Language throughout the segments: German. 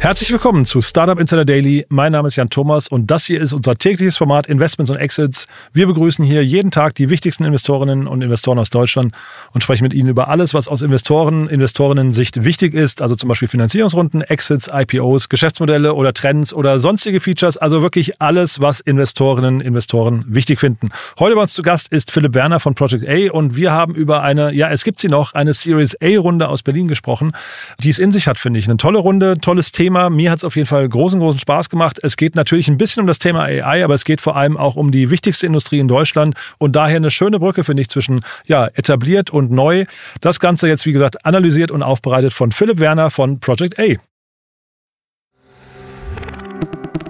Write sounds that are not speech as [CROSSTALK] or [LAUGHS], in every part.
Herzlich willkommen zu Startup Insider Daily. Mein Name ist Jan Thomas und das hier ist unser tägliches Format Investments und Exits. Wir begrüßen hier jeden Tag die wichtigsten Investorinnen und Investoren aus Deutschland und sprechen mit ihnen über alles, was aus Investoren, Investorinnen-Sicht wichtig ist. Also zum Beispiel Finanzierungsrunden, Exits, IPOs, Geschäftsmodelle oder Trends oder sonstige Features. Also wirklich alles, was Investorinnen, Investoren wichtig finden. Heute bei uns zu Gast ist Philipp Werner von Project A und wir haben über eine, ja, es gibt sie noch, eine Series A-Runde aus Berlin gesprochen, die es in sich hat, finde ich. Eine tolle Runde, tolles Thema. Thema. Mir hat es auf jeden Fall großen, großen Spaß gemacht. Es geht natürlich ein bisschen um das Thema AI, aber es geht vor allem auch um die wichtigste Industrie in Deutschland und daher eine schöne Brücke, finde ich, zwischen ja, etabliert und neu. Das Ganze jetzt, wie gesagt, analysiert und aufbereitet von Philipp Werner von Project A.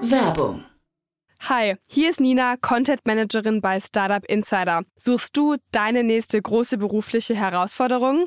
Werbung. Hi, hier ist Nina, Content Managerin bei Startup Insider. Suchst du deine nächste große berufliche Herausforderung?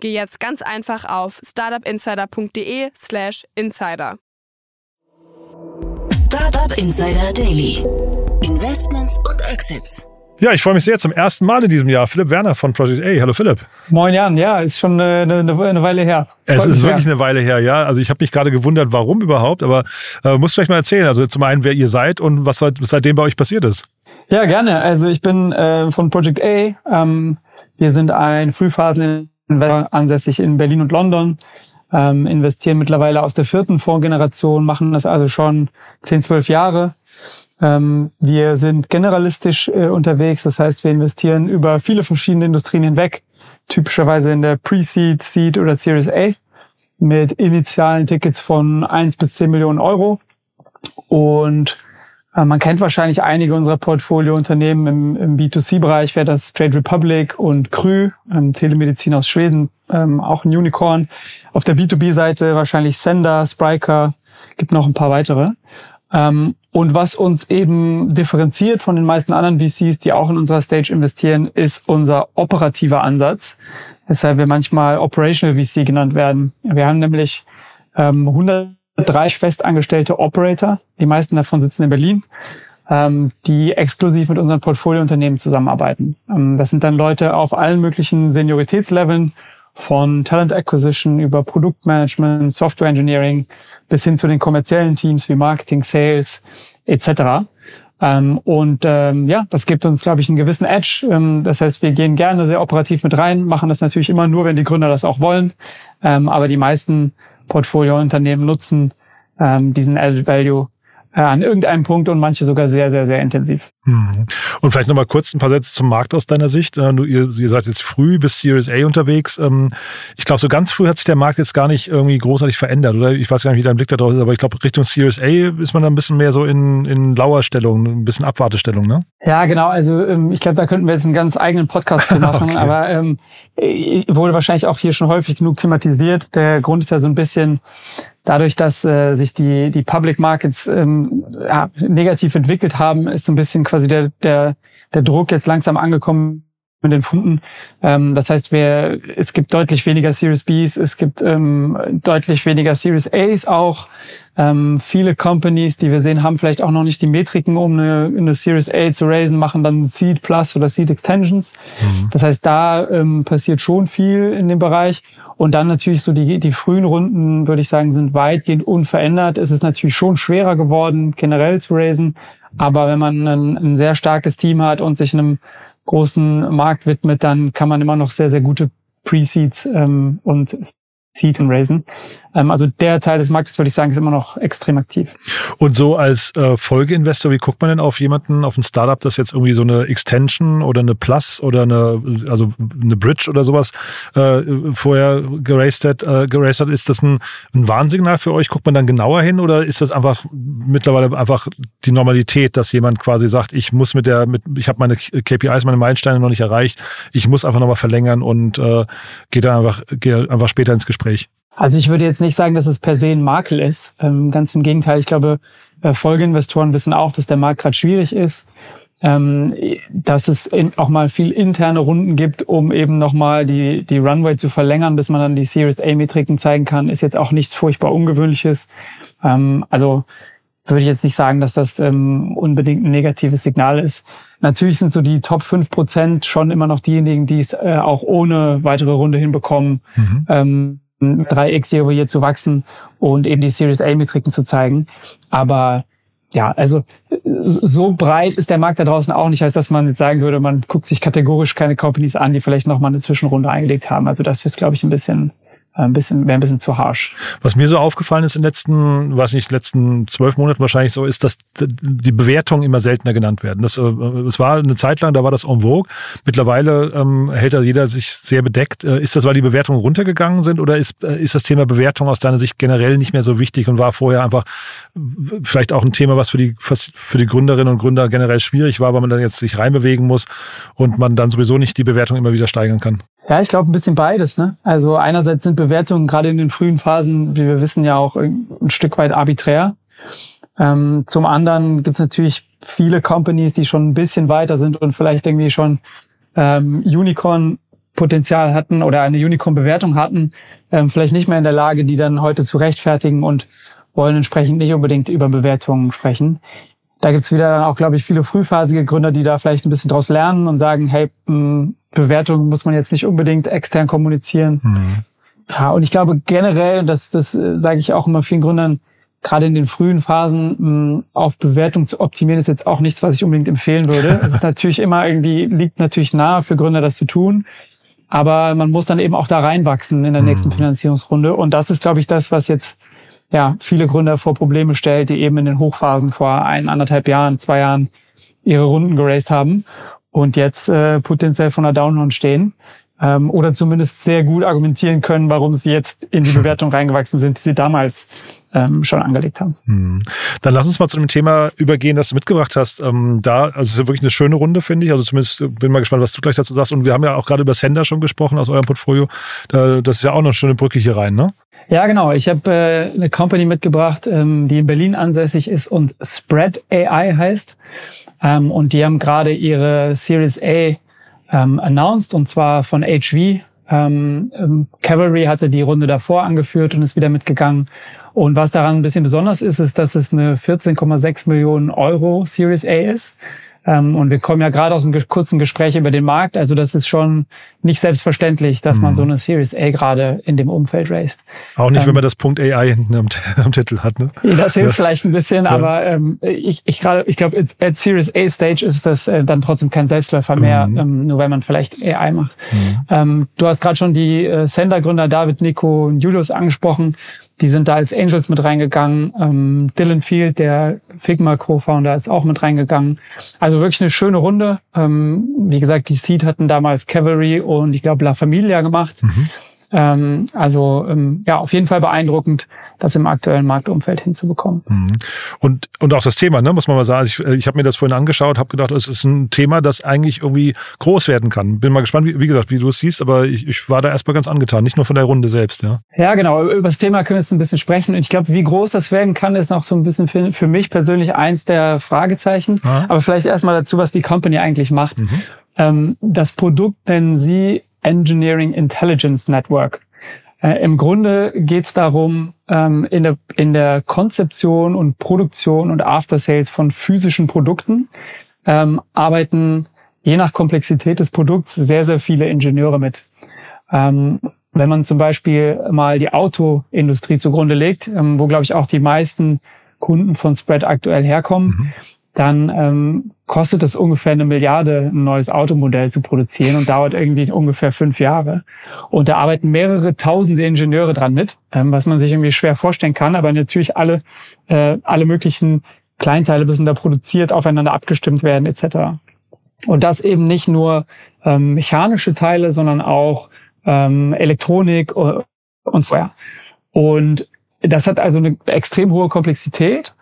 geh jetzt ganz einfach auf startupinsider.de/slash insider. Startup Insider Daily. Investments und Exits. Ja, ich freue mich sehr zum ersten Mal in diesem Jahr. Philipp Werner von Project A. Hallo Philipp. Moin Jan, ja, ist schon eine, eine, eine Weile her. Es ist wirklich eine Weile her, ja. Also ich habe mich gerade gewundert, warum überhaupt, aber äh, musst vielleicht mal erzählen. Also zum einen, wer ihr seid und was seitdem bei euch passiert ist. Ja, gerne. Also ich bin äh, von Project A. Ähm, wir sind ein Frühphasen-Investor ansässig in Berlin und London. Ähm, investieren mittlerweile aus der vierten Fondsgeneration, machen das also schon 10, 12 Jahre ähm, wir sind generalistisch äh, unterwegs, das heißt, wir investieren über viele verschiedene Industrien hinweg, typischerweise in der Pre-Seed, Seed oder Series A mit initialen Tickets von 1 bis 10 Millionen Euro. Und äh, man kennt wahrscheinlich einige unserer Portfoliounternehmen im, im B2C-Bereich, wäre das Trade Republic und Krü, ähm, Telemedizin aus Schweden, ähm, auch ein Unicorn. Auf der B2B-Seite wahrscheinlich Sender, Spriker, gibt noch ein paar weitere. Ähm, und was uns eben differenziert von den meisten anderen VCs, die auch in unserer Stage investieren, ist unser operativer Ansatz, weshalb wir manchmal Operational VC genannt werden. Wir haben nämlich ähm, 100 drei festangestellte Operator, die meisten davon sitzen in Berlin, ähm, die exklusiv mit unseren Portfoliounternehmen zusammenarbeiten. Ähm, das sind dann Leute auf allen möglichen Senioritätsleveln, von Talent Acquisition über Produktmanagement, Software Engineering bis hin zu den kommerziellen Teams wie Marketing, Sales etc. Ähm, und ähm, ja, das gibt uns, glaube ich, einen gewissen Edge. Ähm, das heißt, wir gehen gerne sehr operativ mit rein, machen das natürlich immer nur, wenn die Gründer das auch wollen. Ähm, aber die meisten Portfoliounternehmen nutzen ähm, diesen Added Value äh, an irgendeinem Punkt und manche sogar sehr, sehr, sehr intensiv. Hm. Und vielleicht nochmal kurz ein paar Sätze zum Markt aus deiner Sicht. Äh, ihr, ihr seid jetzt früh bis Series A unterwegs. Ähm, ich glaube, so ganz früh hat sich der Markt jetzt gar nicht irgendwie großartig verändert, oder? Ich weiß gar nicht, wie dein Blick da drauf ist, aber ich glaube, Richtung Series A ist man da ein bisschen mehr so in, in Lauerstellung, ein bisschen Abwartestellung, ne? Ja, genau. Also ähm, ich glaube, da könnten wir jetzt einen ganz eigenen Podcast zu [LAUGHS] machen, okay. aber ähm, wurde wahrscheinlich auch hier schon häufig genug thematisiert. Der Grund ist ja so ein bisschen, dadurch, dass äh, sich die, die Public Markets ähm, ja, negativ entwickelt haben, ist so ein bisschen quasi der, der, der Druck jetzt langsam angekommen mit den Funden. Ähm, das heißt, wir, es gibt deutlich weniger Series Bs, es gibt ähm, deutlich weniger Series As auch. Ähm, viele Companies, die wir sehen, haben vielleicht auch noch nicht die Metriken, um eine, eine Series A zu raisen, machen dann Seed Plus oder Seed Extensions. Mhm. Das heißt, da ähm, passiert schon viel in dem Bereich. Und dann natürlich so die, die frühen Runden, würde ich sagen, sind weitgehend unverändert. Es ist natürlich schon schwerer geworden, generell zu raisen. Aber wenn man ein, ein sehr starkes Team hat und sich einem großen Markt widmet, dann kann man immer noch sehr, sehr gute Pre-Seeds ähm, und Seed raisen. Ähm, also der Teil des Marktes, würde ich sagen, ist immer noch extrem aktiv. Und so als äh, Folgeinvestor, wie guckt man denn auf jemanden, auf ein Startup, das jetzt irgendwie so eine Extension oder eine Plus oder eine, also eine Bridge oder sowas äh, vorher geraced hat, äh, geraced hat? Ist das ein, ein Warnsignal für euch? Guckt man dann genauer hin oder ist das einfach mittlerweile einfach die Normalität, dass jemand quasi sagt, ich muss mit der, mit, ich habe meine KPIs, meine Meilensteine noch nicht erreicht, ich muss einfach nochmal verlängern und äh, geht dann einfach, geht einfach später ins Gespräch? Also ich würde jetzt nicht sagen, dass es per se ein Makel ist. Ähm, ganz im Gegenteil, ich glaube, äh, Folgeinvestoren wissen auch, dass der Markt gerade schwierig ist. Ähm, dass es in, auch mal viel interne Runden gibt, um eben nochmal die, die Runway zu verlängern, bis man dann die Series A-Metriken zeigen kann, ist jetzt auch nichts furchtbar Ungewöhnliches. Ähm, also würde ich jetzt nicht sagen, dass das ähm, unbedingt ein negatives Signal ist. Natürlich sind so die Top 5 Prozent schon immer noch diejenigen, die es äh, auch ohne weitere Runde hinbekommen. Mhm. Ähm, 3x year zu wachsen und eben die Series A-Metriken zu zeigen. Aber ja, also so breit ist der Markt da draußen auch nicht, als dass man jetzt sagen würde, man guckt sich kategorisch keine Companies an, die vielleicht nochmal eine Zwischenrunde eingelegt haben. Also das ist, glaube ich, ein bisschen ein bisschen, wäre ein bisschen zu harsch. Was mir so aufgefallen ist in den letzten, weiß nicht, letzten zwölf Monaten wahrscheinlich so, ist, dass die Bewertungen immer seltener genannt werden. Das, äh, es war eine Zeit lang, da war das en vogue. Mittlerweile ähm, hält da jeder sich sehr bedeckt. Äh, ist das, weil die Bewertungen runtergegangen sind oder ist, äh, ist das Thema Bewertung aus deiner Sicht generell nicht mehr so wichtig und war vorher einfach vielleicht auch ein Thema, was für die, für die Gründerinnen und Gründer generell schwierig war, weil man dann jetzt sich reinbewegen muss und man dann sowieso nicht die Bewertung immer wieder steigern kann? Ja, ich glaube ein bisschen beides. Ne? Also einerseits sind Bewertungen gerade in den frühen Phasen, wie wir wissen, ja auch ein Stück weit arbiträr. Ähm, zum anderen gibt es natürlich viele Companies, die schon ein bisschen weiter sind und vielleicht irgendwie schon ähm, Unicorn-Potenzial hatten oder eine Unicorn-Bewertung hatten, ähm, vielleicht nicht mehr in der Lage, die dann heute zu rechtfertigen und wollen entsprechend nicht unbedingt über Bewertungen sprechen. Da gibt's wieder auch, glaube ich, viele frühphasige Gründer, die da vielleicht ein bisschen draus lernen und sagen, hey, mh, Bewertung muss man jetzt nicht unbedingt extern kommunizieren. Mhm. Ja, und ich glaube generell, das, das äh, sage ich auch immer vielen Gründern, gerade in den frühen Phasen mh, auf Bewertung zu optimieren, ist jetzt auch nichts, was ich unbedingt empfehlen würde. [LAUGHS] Es ist natürlich immer irgendwie, liegt natürlich nahe für Gründer, das zu tun. Aber man muss dann eben auch da reinwachsen in der nächsten mhm. Finanzierungsrunde. Und das ist, glaube ich, das, was jetzt ja viele Gründer vor Probleme stellt, die eben in den Hochphasen vor ein, anderthalb Jahren, zwei Jahren ihre Runden geraced haben und jetzt äh, potenziell von der Downround stehen ähm, oder zumindest sehr gut argumentieren können, warum sie jetzt in die [LAUGHS] Bewertung reingewachsen sind, die sie damals ähm, schon angelegt haben. Hm. Dann lass uns mal zu dem Thema übergehen, das du mitgebracht hast. Ähm, da, also es ist ja wirklich eine schöne Runde, finde ich. Also zumindest bin mal gespannt, was du gleich dazu sagst. Und wir haben ja auch gerade über Sender schon gesprochen aus eurem Portfolio. Da, das ist ja auch noch eine schöne Brücke hier rein, ne? Ja, genau. Ich habe äh, eine Company mitgebracht, ähm, die in Berlin ansässig ist und Spread AI heißt. Ähm, und die haben gerade ihre Series A ähm, announced und zwar von HV. Ähm, ähm, Cavalry hatte die Runde davor angeführt und ist wieder mitgegangen. Und was daran ein bisschen besonders ist, ist, dass es eine 14,6 Millionen Euro Series A ist. Ähm, und wir kommen ja gerade aus einem kurzen Gespräch über den Markt. Also das ist schon nicht selbstverständlich, dass mhm. man so eine Series A gerade in dem Umfeld raced. Auch nicht, ähm, wenn man das Punkt AI hinten am, [LAUGHS] am Titel hat. Ne? Das hilft ja. vielleicht ein bisschen, ja. aber ähm, ich, ich, gerade, ich glaube, at Series A Stage ist das äh, dann trotzdem kein Selbstläufer mehr, mhm. ähm, nur weil man vielleicht AI macht. Mhm. Ähm, du hast gerade schon die äh, Sender-Gründer David, Nico und Julius angesprochen. Die sind da als Angels mit reingegangen. Ähm, Dylan Field, der Figma Co-Founder, ist auch mit reingegangen. Also wirklich eine schöne Runde. Ähm, wie gesagt, die Seed hatten damals Cavalry und ich glaube La Familia gemacht. Mhm. Ähm, also ähm, ja, auf jeden Fall beeindruckend, das im aktuellen Marktumfeld hinzubekommen. Mhm. Und, und auch das Thema, ne, muss man mal sagen. Ich, äh, ich habe mir das vorhin angeschaut, habe gedacht, es ist ein Thema, das eigentlich irgendwie groß werden kann. Bin mal gespannt, wie, wie gesagt, wie du es siehst, aber ich, ich war da erstmal ganz angetan, nicht nur von der Runde selbst. Ja, ja genau. Über das Thema können wir jetzt ein bisschen sprechen. Und ich glaube, wie groß das werden kann, ist noch so ein bisschen für, für mich persönlich eins der Fragezeichen. Aha. Aber vielleicht erstmal dazu, was die Company eigentlich macht. Mhm. Ähm, das Produkt nennen sie Engineering Intelligence Network. Äh, Im Grunde geht es darum, ähm, in, der, in der Konzeption und Produktion und After Sales von physischen Produkten ähm, arbeiten je nach Komplexität des Produkts sehr, sehr viele Ingenieure mit. Ähm, wenn man zum Beispiel mal die Autoindustrie zugrunde legt, ähm, wo, glaube ich, auch die meisten Kunden von Spread aktuell herkommen, mhm dann ähm, kostet es ungefähr eine Milliarde, ein neues Automodell zu produzieren und dauert irgendwie ungefähr fünf Jahre. Und da arbeiten mehrere tausende Ingenieure dran mit, ähm, was man sich irgendwie schwer vorstellen kann, aber natürlich alle, äh, alle möglichen Kleinteile müssen da produziert, aufeinander abgestimmt werden etc. Und das eben nicht nur ähm, mechanische Teile, sondern auch ähm, Elektronik äh, und so. Und das hat also eine extrem hohe Komplexität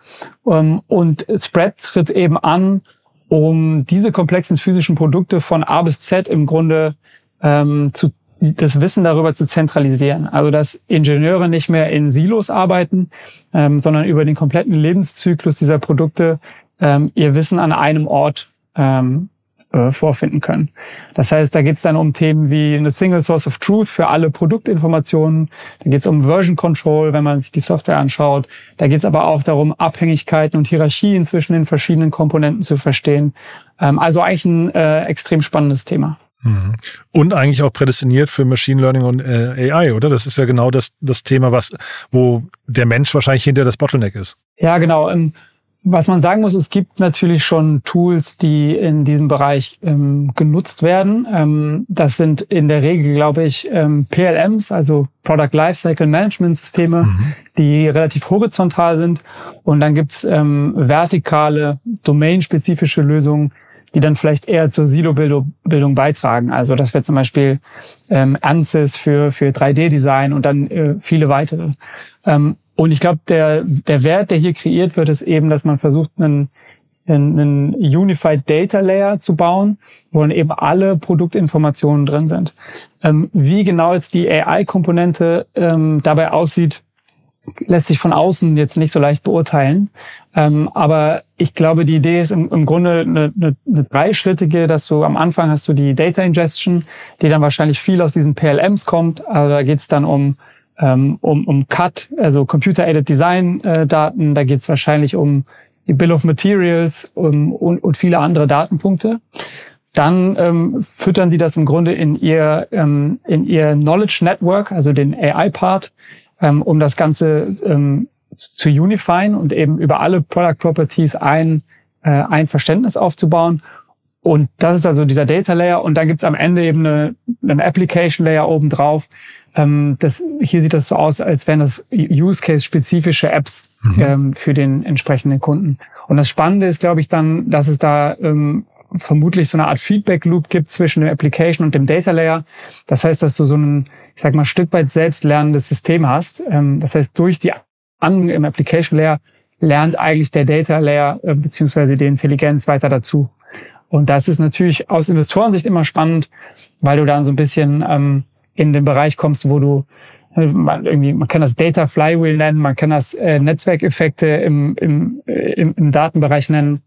ähm, und Spread tritt eben an, um diese komplexen physischen Produkte von A bis Z im Grunde ähm, zu das Wissen darüber zu zentralisieren. Also dass Ingenieure nicht mehr in Silos arbeiten, ähm, sondern über den kompletten Lebenszyklus dieser Produkte ähm, ihr Wissen an einem Ort ähm, äh, vorfinden können. Das heißt, da geht es dann um Themen wie eine Single Source of Truth für alle Produktinformationen. Da geht es um Version Control, wenn man sich die Software anschaut. Da geht es aber auch darum, Abhängigkeiten und Hierarchien zwischen den verschiedenen Komponenten zu verstehen. Ähm, also eigentlich ein äh, extrem spannendes Thema. Mhm. Und eigentlich auch prädestiniert für Machine Learning und äh, AI, oder? Das ist ja genau das, das Thema, was, wo der Mensch wahrscheinlich hinter das Bottleneck ist. Ja, genau. Was man sagen muss, es gibt natürlich schon Tools, die in diesem Bereich ähm, genutzt werden. Ähm, das sind in der Regel, glaube ich, ähm, PLMs, also Product Lifecycle Management Systeme, mhm. die relativ horizontal sind. Und dann gibt's ähm, vertikale, domainspezifische Lösungen, die dann vielleicht eher zur Silo-Bildung beitragen. Also das wäre zum Beispiel ähm, ANSYS für, für 3D-Design und dann äh, viele weitere. Ähm, und ich glaube, der, der Wert, der hier kreiert wird, ist eben, dass man versucht, einen, einen Unified Data Layer zu bauen, wo dann eben alle Produktinformationen drin sind. Ähm, wie genau jetzt die AI-Komponente ähm, dabei aussieht, lässt sich von außen jetzt nicht so leicht beurteilen. Ähm, aber ich glaube, die Idee ist im, im Grunde eine, eine, eine dreischrittige, dass du am Anfang hast du die Data Ingestion, die dann wahrscheinlich viel aus diesen PLMs kommt. Also da geht es dann um ähm, um, um CAD, also Computer-Aided Design-Daten. Äh, da geht es wahrscheinlich um die Bill of Materials um, und, und viele andere Datenpunkte. Dann ähm, füttern die das im Grunde in ihr, ähm, in ihr Knowledge Network, also den AI-Part, ähm, um das Ganze ähm, zu unifyen und eben über alle Product Properties ein, äh, ein Verständnis aufzubauen. Und das ist also dieser Data Layer. Und dann gibt's am Ende eben eine, eine Application Layer oben drauf, ähm, das, hier sieht das so aus, als wären das Use-Case-spezifische Apps mhm. ähm, für den entsprechenden Kunden. Und das Spannende ist, glaube ich, dann, dass es da ähm, vermutlich so eine Art Feedback-Loop gibt zwischen dem Application und dem Data Layer. Das heißt, dass du so ein, ich sag mal, Stück weit selbstlernendes System hast. Ähm, das heißt, durch die Anwendung im Application Layer lernt eigentlich der Data Layer äh, beziehungsweise die Intelligenz weiter dazu. Und das ist natürlich aus Investorensicht immer spannend, weil du dann so ein bisschen ähm, in den Bereich kommst, wo du äh, man, irgendwie, man kann das Data Flywheel nennen, man kann das äh, Netzwerkeffekte im, im, äh, im, im Datenbereich nennen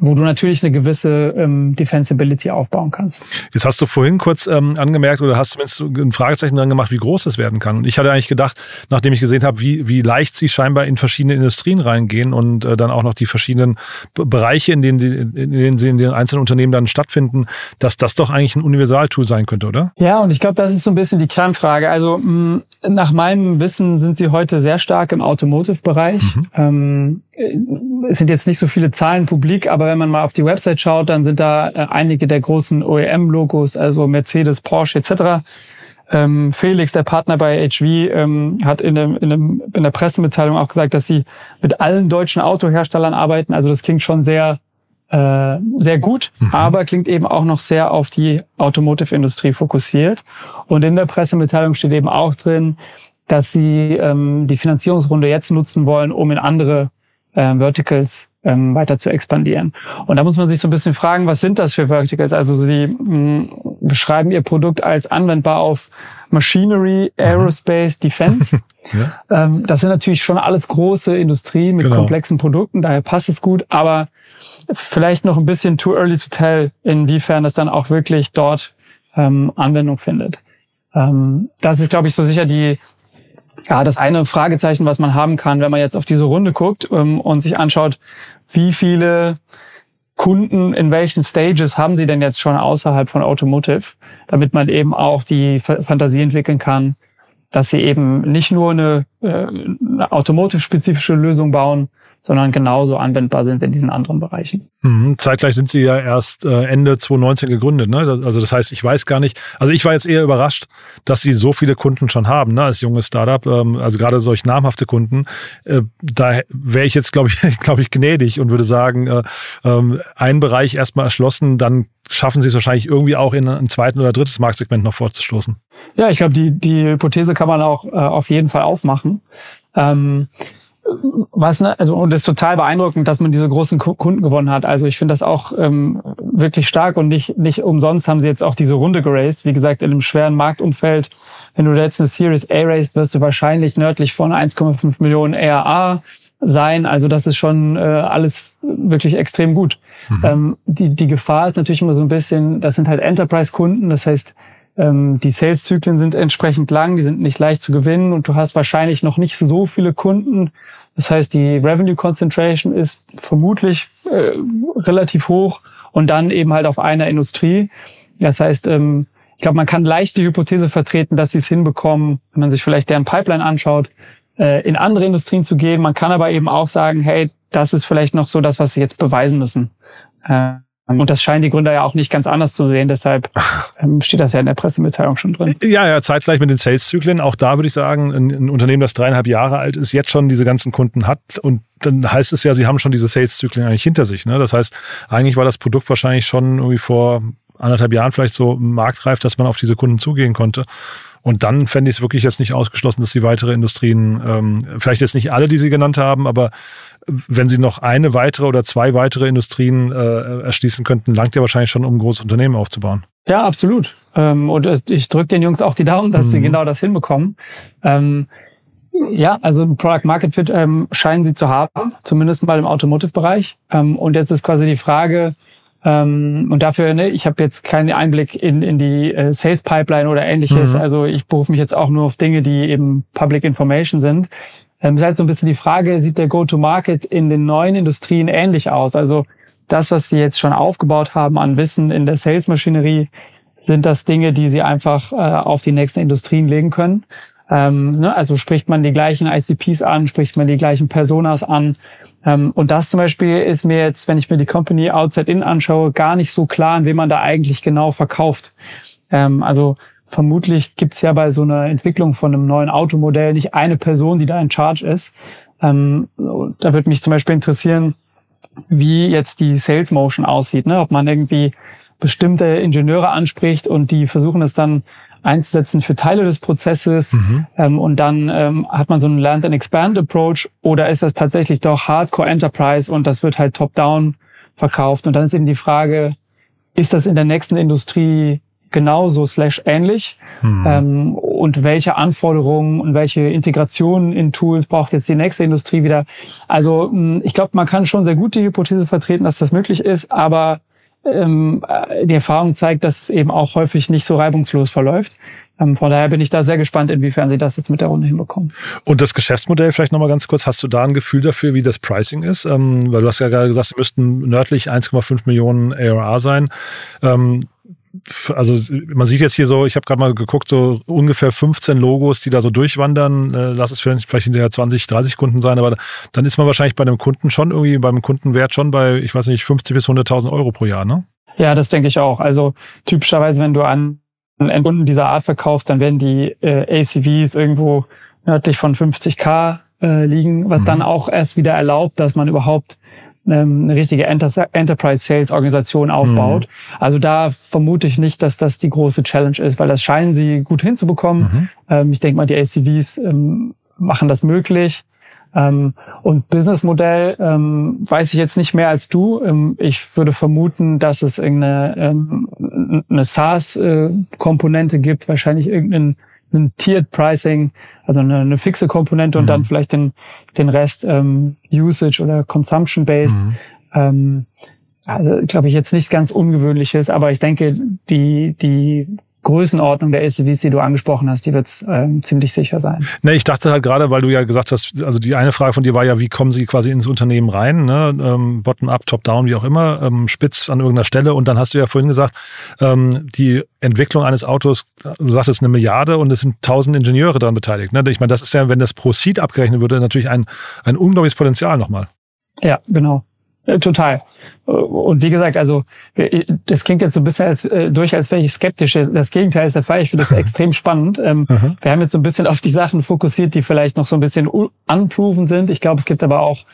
wo du natürlich eine gewisse ähm, Defensibility aufbauen kannst. Jetzt hast du vorhin kurz ähm, angemerkt oder hast zumindest ein Fragezeichen dran gemacht, wie groß das werden kann. Und ich hatte eigentlich gedacht, nachdem ich gesehen habe, wie, wie leicht sie scheinbar in verschiedene Industrien reingehen und äh, dann auch noch die verschiedenen Bereiche, in denen, sie, in denen sie in den einzelnen Unternehmen dann stattfinden, dass das doch eigentlich ein Universaltool sein könnte, oder? Ja, und ich glaube, das ist so ein bisschen die Kernfrage. Also mh, nach meinem Wissen sind sie heute sehr stark im Automotive-Bereich. Mhm. Ähm, es sind jetzt nicht so viele Zahlen publik, aber wenn man mal auf die Website schaut, dann sind da äh, einige der großen OEM-Logos, also Mercedes, Porsche etc. Ähm, Felix, der Partner bei HV, ähm, hat in, dem, in, dem, in der Pressemitteilung auch gesagt, dass sie mit allen deutschen Autoherstellern arbeiten. Also das klingt schon sehr äh, sehr gut, mhm. aber klingt eben auch noch sehr auf die Automotive-Industrie fokussiert. Und in der Pressemitteilung steht eben auch drin, dass sie ähm, die Finanzierungsrunde jetzt nutzen wollen, um in andere äh, Verticals ähm, weiter zu expandieren. Und da muss man sich so ein bisschen fragen, was sind das für Verticals? Also sie mh, mm, beschreiben ihr Produkt als anwendbar auf Machinery, mhm. Aerospace, Defense. [LAUGHS] ja. ähm, das sind natürlich schon alles große Industrien mit genau. komplexen Produkten, daher passt es gut, aber vielleicht noch ein bisschen too early to tell, inwiefern das dann auch wirklich dort ähm, Anwendung findet. Ähm, das ist, glaube ich, so sicher die ja, das eine Fragezeichen, was man haben kann, wenn man jetzt auf diese Runde guckt ähm, und sich anschaut, wie viele Kunden in welchen Stages haben sie denn jetzt schon außerhalb von Automotive, damit man eben auch die Fantasie entwickeln kann, dass sie eben nicht nur eine, äh, eine automotive-spezifische Lösung bauen, sondern genauso anwendbar sind in diesen anderen Bereichen. Mhm. Zeitgleich sind Sie ja erst äh, Ende 2019 gegründet. Ne? Das, also das heißt, ich weiß gar nicht, also ich war jetzt eher überrascht, dass Sie so viele Kunden schon haben ne? als junges Startup, ähm, also gerade solch namhafte Kunden. Äh, da wäre ich jetzt, glaube ich, [LAUGHS] glaube ich, gnädig und würde sagen, äh, äh, einen Bereich erstmal erschlossen, dann schaffen Sie es wahrscheinlich irgendwie auch in ein zweiten oder drittes Marktsegment noch vorzustoßen. Ja, ich glaube, die, die Hypothese kann man auch äh, auf jeden Fall aufmachen. Ähm, was, ne, also, und es ist total beeindruckend, dass man diese großen Kunden gewonnen hat. Also ich finde das auch ähm, wirklich stark und nicht, nicht umsonst haben sie jetzt auch diese Runde geraced. Wie gesagt, in einem schweren Marktumfeld, wenn du jetzt eine Series A raced, wirst du wahrscheinlich nördlich von 1,5 Millionen ARA sein. Also das ist schon äh, alles wirklich extrem gut. Mhm. Ähm, die, die Gefahr ist natürlich immer so ein bisschen, das sind halt Enterprise-Kunden, das heißt, ähm, die Sales-Zyklen sind entsprechend lang, die sind nicht leicht zu gewinnen und du hast wahrscheinlich noch nicht so viele Kunden. Das heißt, die Revenue Concentration ist vermutlich äh, relativ hoch und dann eben halt auf einer Industrie. Das heißt, ähm, ich glaube, man kann leicht die Hypothese vertreten, dass sie es hinbekommen, wenn man sich vielleicht deren Pipeline anschaut, äh, in andere Industrien zu gehen. Man kann aber eben auch sagen, hey, das ist vielleicht noch so das, was sie jetzt beweisen müssen. Äh, und das scheinen die Gründer ja auch nicht ganz anders zu sehen. Deshalb [LAUGHS] ähm, steht das ja in der Pressemitteilung schon drin. Ja, ja, zeitgleich mit den Sales-Zyklen. Auch da würde ich sagen, ein, ein, Unternehmen, das dreieinhalb Jahre alt ist, jetzt schon diese ganzen Kunden hat. Und dann heißt es ja, sie haben schon diese Sales-Zyklen eigentlich hinter sich. Ne? Das heißt, eigentlich war das Produkt wahrscheinlich schon irgendwie vor anderthalb Jahren vielleicht so marktreif, dass man auf diese Kunden zugehen konnte. Und dann fände ich es wirklich jetzt nicht ausgeschlossen, dass sie weitere Industrien, ähm, vielleicht jetzt nicht alle, die Sie genannt haben, aber wenn Sie noch eine weitere oder zwei weitere Industrien äh, erschließen könnten, langt ja wahrscheinlich schon, um ein großes Unternehmen aufzubauen. Ja, absolut. Ähm, und ich drücke den Jungs auch die Daumen, dass mhm. sie genau das hinbekommen. Ähm, ja, also ein Product Market Fit ähm, scheinen sie zu haben, zumindest mal im Automotive-Bereich. Ähm, und jetzt ist quasi die Frage, ähm, und dafür, ne, ich habe jetzt keinen Einblick in, in die äh, Sales Pipeline oder ähnliches. Mhm. Also ich berufe mich jetzt auch nur auf Dinge, die eben Public Information sind. Ähm, ist halt so ein bisschen die Frage, sieht der Go-to-Market in den neuen Industrien ähnlich aus? Also das, was sie jetzt schon aufgebaut haben an Wissen in der Sales-Maschinerie, sind das Dinge, die sie einfach äh, auf die nächsten Industrien legen können. Ähm, ne? Also spricht man die gleichen ICPs an, spricht man die gleichen Personas an. Ähm, und das zum Beispiel ist mir jetzt, wenn ich mir die Company Outside In anschaue, gar nicht so klar, an wen man da eigentlich genau verkauft. Ähm, also vermutlich gibt's ja bei so einer Entwicklung von einem neuen Automodell nicht eine Person, die da in Charge ist. Ähm, da würde mich zum Beispiel interessieren, wie jetzt die Sales Motion aussieht, ne? ob man irgendwie bestimmte Ingenieure anspricht und die versuchen es dann einzusetzen für Teile des Prozesses mhm. ähm, und dann ähm, hat man so einen Land and Expand Approach oder ist das tatsächlich doch Hardcore Enterprise und das wird halt top-down verkauft und dann ist eben die Frage, ist das in der nächsten Industrie genauso slash ähnlich mhm. ähm, und welche Anforderungen und welche Integrationen in Tools braucht jetzt die nächste Industrie wieder. Also ich glaube, man kann schon sehr gut die Hypothese vertreten, dass das möglich ist, aber ähm, äh, die Erfahrung zeigt, dass es eben auch häufig nicht so reibungslos verläuft. Ähm, von daher bin ich da sehr gespannt, inwiefern sie das jetzt mit der Runde hinbekommen. Und das Geschäftsmodell vielleicht nochmal ganz kurz. Hast du da ein Gefühl dafür, wie das Pricing ist? Ähm, weil du hast ja gerade gesagt, sie müssten nördlich 1,5 Millionen ARA sein. Ähm, also man sieht jetzt hier so, ich habe gerade mal geguckt, so ungefähr 15 Logos, die da so durchwandern. Äh, lass es vielleicht, vielleicht hinterher 20, 30 Kunden sein, aber dann ist man wahrscheinlich bei einem Kunden schon irgendwie, beim Kundenwert schon bei, ich weiß nicht, 50 bis 100.000 Euro pro Jahr, ne? Ja, das denke ich auch. Also typischerweise, wenn du an Kunden dieser Art verkaufst, dann werden die äh, ACVs irgendwo nördlich von 50k äh, liegen, was mhm. dann auch erst wieder erlaubt, dass man überhaupt eine richtige Enterprise Sales Organisation aufbaut. Mhm. Also da vermute ich nicht, dass das die große Challenge ist, weil das scheinen sie gut hinzubekommen. Mhm. Ähm, ich denke mal, die ACVs ähm, machen das möglich. Ähm, und Businessmodell ähm, weiß ich jetzt nicht mehr als du. Ähm, ich würde vermuten, dass es irgendeine ähm, eine SaaS-Komponente äh, gibt, wahrscheinlich irgendeinen ein Tiered Pricing, also eine, eine fixe Komponente und mhm. dann vielleicht den, den Rest ähm, Usage oder Consumption based. Mhm. Ähm, also glaube ich jetzt nichts ganz Ungewöhnliches, aber ich denke, die, die Größenordnung der SUVs, die du angesprochen hast, die wird ähm, ziemlich sicher sein. Ne, ich dachte halt gerade, weil du ja gesagt hast, also die eine Frage von dir war ja, wie kommen sie quasi ins Unternehmen rein, ne? ähm, bottom-up, top-down, wie auch immer, ähm, spitz an irgendeiner Stelle. Und dann hast du ja vorhin gesagt, ähm, die Entwicklung eines Autos, du sagtest eine Milliarde und es sind tausend Ingenieure daran beteiligt. Ne? Ich meine, das ist ja, wenn das pro Seed abgerechnet würde, natürlich ein, ein unglaubliches Potenzial nochmal. Ja, genau. Äh, total. Äh, und wie gesagt, also das klingt jetzt so ein bisschen als, äh, durch, als wäre ich skeptisch. Das Gegenteil ist der Fall. Ich finde das [LAUGHS] extrem spannend. Ähm. Wir haben jetzt so ein bisschen auf die Sachen fokussiert, die vielleicht noch so ein bisschen unproven sind. Ich glaube, es gibt aber auch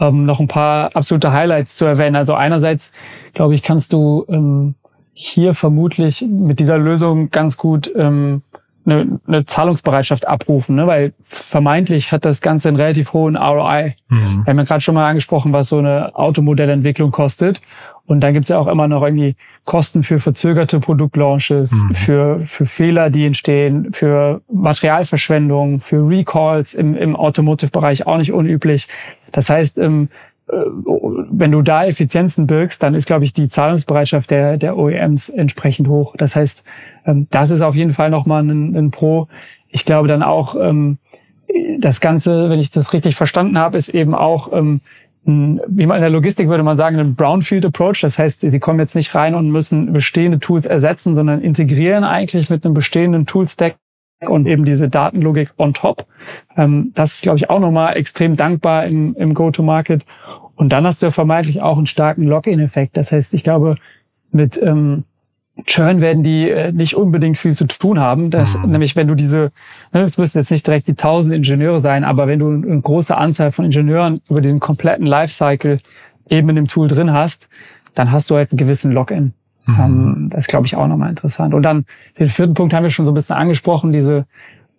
ähm, noch ein paar absolute Highlights zu erwähnen. Also einerseits, glaube ich, kannst du ähm, hier vermutlich mit dieser Lösung ganz gut ähm, eine, eine Zahlungsbereitschaft abrufen, ne? weil vermeintlich hat das Ganze einen relativ hohen ROI. Mhm. Wir haben ja gerade schon mal angesprochen, was so eine Automodellentwicklung kostet. Und dann gibt's ja auch immer noch irgendwie Kosten für verzögerte Produktlaunches, mhm. für, für Fehler, die entstehen, für Materialverschwendung, für Recalls im, im Automotive-Bereich auch nicht unüblich. Das heißt, ähm, äh, wenn du da Effizienzen birgst, dann ist, glaube ich, die Zahlungsbereitschaft der, der OEMs entsprechend hoch. Das heißt, ähm, das ist auf jeden Fall nochmal ein, ein Pro. Ich glaube dann auch, ähm, das Ganze, wenn ich das richtig verstanden habe, ist eben auch, ähm, wie man in der Logistik würde man sagen, ein Brownfield Approach. Das heißt, sie kommen jetzt nicht rein und müssen bestehende Tools ersetzen, sondern integrieren eigentlich mit einem bestehenden Toolstack und eben diese Datenlogik on top. Das ist, glaube ich, auch nochmal extrem dankbar im, im Go-to-Market. Und dann hast du ja vermeintlich auch einen starken Login-Effekt. Das heißt, ich glaube, mit ähm, Churn werden die äh, nicht unbedingt viel zu tun haben. Das, mhm. Nämlich wenn du diese, ne, es müssen jetzt nicht direkt die tausend Ingenieure sein, aber wenn du eine große Anzahl von Ingenieuren über diesen kompletten Lifecycle eben in dem Tool drin hast, dann hast du halt einen gewissen Login. Mhm. Ähm, das ist, glaube ich, auch nochmal interessant. Und dann den vierten Punkt haben wir schon so ein bisschen angesprochen, diese,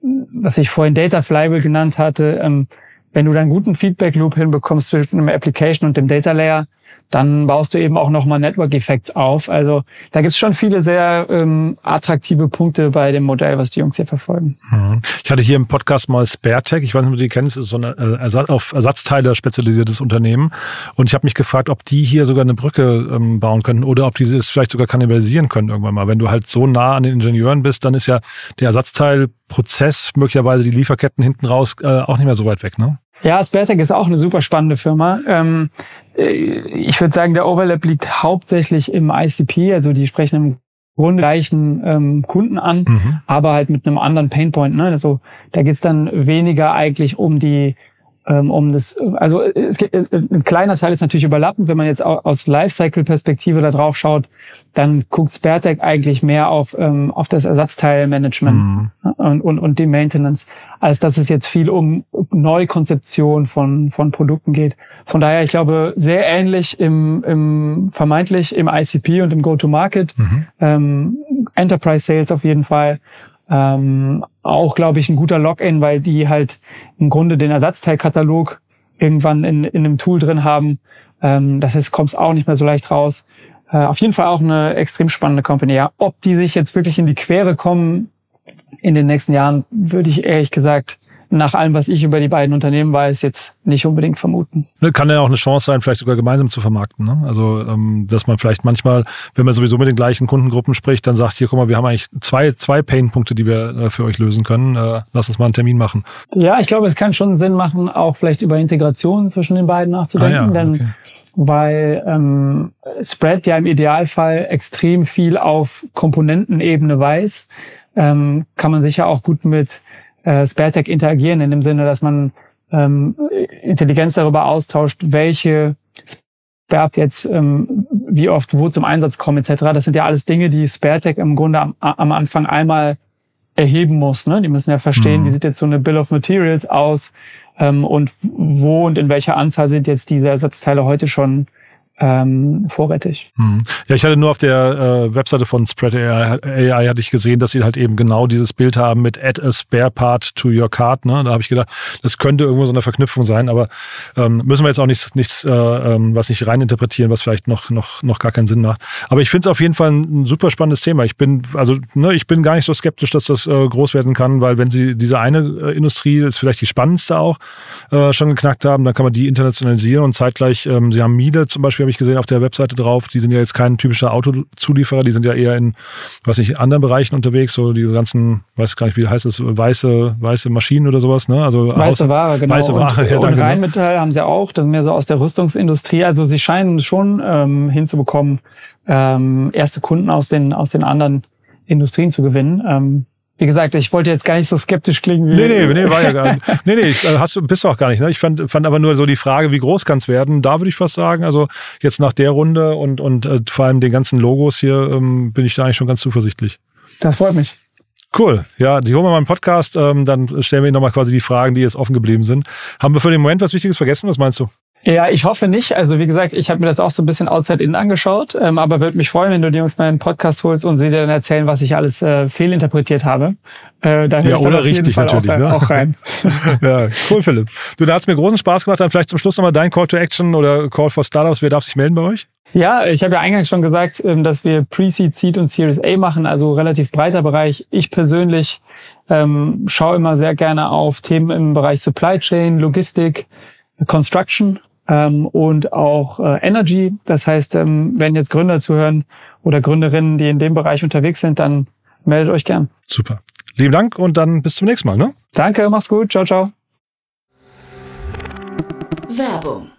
was ich vorhin Data Flywheel genannt hatte, ähm, wenn du dann guten Feedback Loop hinbekommst zwischen einem Application und dem Data Layer, dann baust du eben auch nochmal Network Effects auf. Also da gibt's schon viele sehr ähm, attraktive Punkte bei dem Modell, was die Jungs hier verfolgen. Mhm. Ich hatte hier im Podcast mal SpareTech, ich weiß nicht, ob du die kennst, ist so ein äh, auf Ersatzteile spezialisiertes Unternehmen. Und ich habe mich gefragt, ob die hier sogar eine Brücke ähm, bauen können oder ob die es vielleicht sogar kannibalisieren können irgendwann mal. Wenn du halt so nah an den Ingenieuren bist, dann ist ja der Ersatzteilprozess, möglicherweise die Lieferketten hinten raus, äh, auch nicht mehr so weit weg, ne? Ja, SpareTech ist auch eine super spannende Firma. Ähm, äh, ich würde sagen, der Overlap liegt hauptsächlich im ICP, also die sprechen im Grunde gleichen ähm, Kunden an, mhm. aber halt mit einem anderen Painpoint. Ne? Also da geht's dann weniger eigentlich um die um das, also es geht, äh, ein kleiner Teil ist natürlich überlappend. Wenn man jetzt aus Lifecycle-Perspektive da drauf schaut, dann guckt Sparetech eigentlich mehr auf, ähm, auf das Ersatzteilmanagement mhm. und, und, und die Maintenance, als dass es jetzt viel um Neukonzeption von, von Produkten geht. Von daher, ich glaube, sehr ähnlich im, im vermeintlich im ICP und im Go-to-Market. Mhm. Ähm, Enterprise Sales auf jeden Fall. Ähm, auch, glaube ich, ein guter Login, weil die halt im Grunde den Ersatzteilkatalog irgendwann in, in einem Tool drin haben. Ähm, das heißt, kommst auch nicht mehr so leicht raus. Äh, auf jeden Fall auch eine extrem spannende Company. Ja, ob die sich jetzt wirklich in die Quere kommen in den nächsten Jahren, würde ich ehrlich gesagt nach allem, was ich über die beiden Unternehmen weiß, jetzt nicht unbedingt vermuten. Ne, kann ja auch eine Chance sein, vielleicht sogar gemeinsam zu vermarkten. Ne? Also, ähm, dass man vielleicht manchmal, wenn man sowieso mit den gleichen Kundengruppen spricht, dann sagt, hier, guck mal, wir haben eigentlich zwei, zwei Pain-Punkte, die wir äh, für euch lösen können. Äh, lass uns mal einen Termin machen. Ja, ich glaube, es kann schon Sinn machen, auch vielleicht über Integration zwischen den beiden nachzudenken. Ah, ja, denn okay weil ähm, Spread ja im Idealfall extrem viel auf Komponentenebene weiß, ähm, kann man sicher auch gut mit äh, SpareTech interagieren, in dem Sinne, dass man ähm, Intelligenz darüber austauscht, welche Spare jetzt ähm, wie oft wo zum Einsatz kommen etc. Das sind ja alles Dinge, die SpareTech im Grunde am, am Anfang einmal erheben muss. Ne? Die müssen ja verstehen, mhm. wie sieht jetzt so eine Bill of Materials aus ähm, und wo und in welcher Anzahl sind jetzt diese Ersatzteile heute schon ähm, vorrätig. Hm. Ja, ich hatte nur auf der äh, Webseite von Spread AI, AI hatte ich gesehen, dass sie halt eben genau dieses Bild haben mit Add a Spare Part to your card. Ne? Da habe ich gedacht, das könnte irgendwo so eine Verknüpfung sein, aber ähm, müssen wir jetzt auch nichts, nichts äh, ähm, was nicht reininterpretieren, was vielleicht noch noch noch gar keinen Sinn macht. Aber ich finde es auf jeden Fall ein, super spannendes Thema. Ich bin also ne, ich bin gar nicht so skeptisch, dass das äh, groß werden kann, weil wenn sie diese eine äh, Industrie ist vielleicht die spannendste auch äh, schon geknackt haben, dann kann man die internationalisieren und zeitgleich ähm, sie haben Miele zum Beispiel habe ich gesehen auf der Webseite drauf. Die sind ja jetzt kein typischer Autozulieferer, die sind ja eher in, was nicht, anderen Bereichen unterwegs, so diese ganzen, weiß gar nicht, wie heißt es, weiße, weiße Maschinen oder sowas, ne? Also weiße Haus, Ware, genau. Weiße Ware, [LAUGHS] und, ja, danke, und ne? Rheinmetall ne? haben sie auch, ist mehr so aus der Rüstungsindustrie. Also sie scheinen schon ähm, hinzubekommen, ähm, erste Kunden aus den, aus den anderen Industrien zu gewinnen. Ähm, wie gesagt, ich wollte jetzt gar nicht so skeptisch klingen. Wie nee, nee, nee, war ja gar [LAUGHS] nicht. Nee, nee, ich, hast du, bist du auch gar nicht. Ne? Ich fand, fand aber nur so die Frage, wie groß kann es werden? Da würde ich fast sagen, also jetzt nach der Runde und, und äh, vor allem den ganzen Logos hier ähm, bin ich da eigentlich schon ganz zuversichtlich. Das freut mich. Cool. Ja, die holen wir mal im Podcast, ähm, dann stellen wir Ihnen nochmal quasi die Fragen, die jetzt offen geblieben sind. Haben wir für den Moment was Wichtiges vergessen? Was meinst du? Ja, ich hoffe nicht. Also wie gesagt, ich habe mir das auch so ein bisschen outside in angeschaut, ähm, aber würde mich freuen, wenn du die Jungs mal einen Podcast holst und sie dir dann erzählen, was ich alles äh, fehlinterpretiert habe. Äh, da ja, oder richtig natürlich. Auch, ne? auch rein. [LAUGHS] ja, cool, Philipp. Du, da hat's mir großen Spaß gemacht. Dann vielleicht zum Schluss nochmal dein Call to Action oder Call for Startups. Wer darf sich melden bei euch? Ja, ich habe ja eingangs schon gesagt, ähm, dass wir Pre-Seed, Seed und Series A machen, also relativ breiter Bereich. Ich persönlich ähm, schaue immer sehr gerne auf Themen im Bereich Supply Chain, Logistik, Construction ähm, und auch äh, Energy. Das heißt, ähm, wenn jetzt Gründer zuhören oder Gründerinnen, die in dem Bereich unterwegs sind, dann meldet euch gern. Super. Lieben Dank und dann bis zum nächsten Mal. Ne? Danke, mach's gut. Ciao, ciao. Werbung.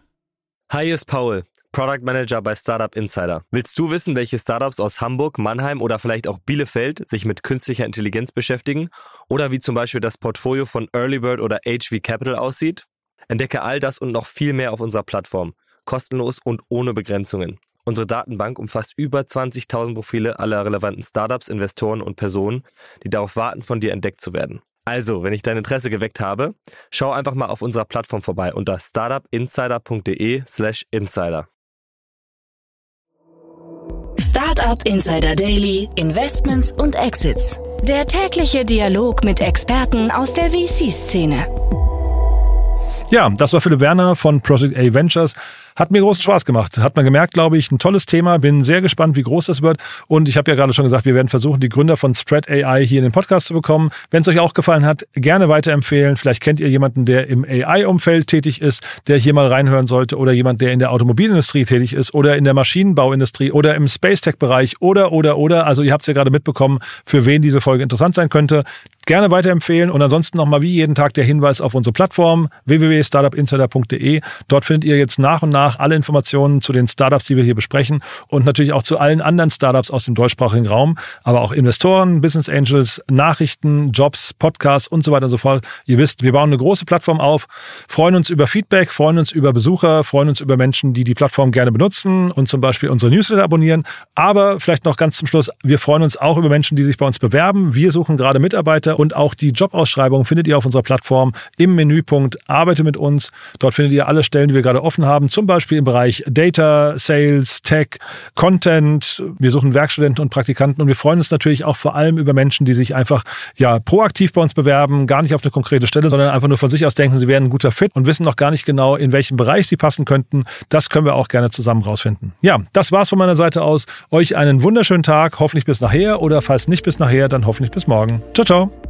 Hi, hier ist Paul, Product Manager bei Startup Insider. Willst du wissen, welche Startups aus Hamburg, Mannheim oder vielleicht auch Bielefeld sich mit künstlicher Intelligenz beschäftigen? Oder wie zum Beispiel das Portfolio von Earlybird oder HV Capital aussieht? Entdecke all das und noch viel mehr auf unserer Plattform. Kostenlos und ohne Begrenzungen. Unsere Datenbank umfasst über 20.000 Profile aller relevanten Startups, Investoren und Personen, die darauf warten, von dir entdeckt zu werden. Also, wenn ich dein Interesse geweckt habe, schau einfach mal auf unserer Plattform vorbei unter startupinsider.de/slash insider. Startup Insider Daily, Investments und Exits. Der tägliche Dialog mit Experten aus der VC-Szene. Ja, das war Philipp Werner von Project A Ventures. Hat mir großen Spaß gemacht. Hat man gemerkt, glaube ich, ein tolles Thema. Bin sehr gespannt, wie groß das wird. Und ich habe ja gerade schon gesagt, wir werden versuchen, die Gründer von Spread AI hier in den Podcast zu bekommen. Wenn es euch auch gefallen hat, gerne weiterempfehlen. Vielleicht kennt ihr jemanden, der im AI-Umfeld tätig ist, der hier mal reinhören sollte. Oder jemand, der in der Automobilindustrie tätig ist oder in der Maschinenbauindustrie oder im Space Tech-Bereich oder, oder, oder. Also ihr habt es ja gerade mitbekommen, für wen diese Folge interessant sein könnte. Gerne weiterempfehlen und ansonsten nochmal wie jeden Tag der Hinweis auf unsere Plattform www.startupinsider.de. Dort findet ihr jetzt nach und nach alle Informationen zu den Startups, die wir hier besprechen und natürlich auch zu allen anderen Startups aus dem deutschsprachigen Raum, aber auch Investoren, Business Angels, Nachrichten, Jobs, Podcasts und so weiter und so fort. Ihr wisst, wir bauen eine große Plattform auf, freuen uns über Feedback, freuen uns über Besucher, freuen uns über Menschen, die die Plattform gerne benutzen und zum Beispiel unsere Newsletter abonnieren. Aber vielleicht noch ganz zum Schluss, wir freuen uns auch über Menschen, die sich bei uns bewerben. Wir suchen gerade Mitarbeiter und auch die Jobausschreibung findet ihr auf unserer Plattform im Menüpunkt Arbeite mit uns. Dort findet ihr alle Stellen, die wir gerade offen haben, zum Beispiel im Bereich Data, Sales, Tech, Content. Wir suchen Werkstudenten und Praktikanten und wir freuen uns natürlich auch vor allem über Menschen, die sich einfach ja proaktiv bei uns bewerben, gar nicht auf eine konkrete Stelle, sondern einfach nur von sich aus denken, sie wären ein guter Fit und wissen noch gar nicht genau, in welchem Bereich sie passen könnten. Das können wir auch gerne zusammen rausfinden. Ja, das war's von meiner Seite aus. Euch einen wunderschönen Tag, hoffentlich bis nachher oder falls nicht bis nachher, dann hoffentlich bis morgen. Ciao, ciao.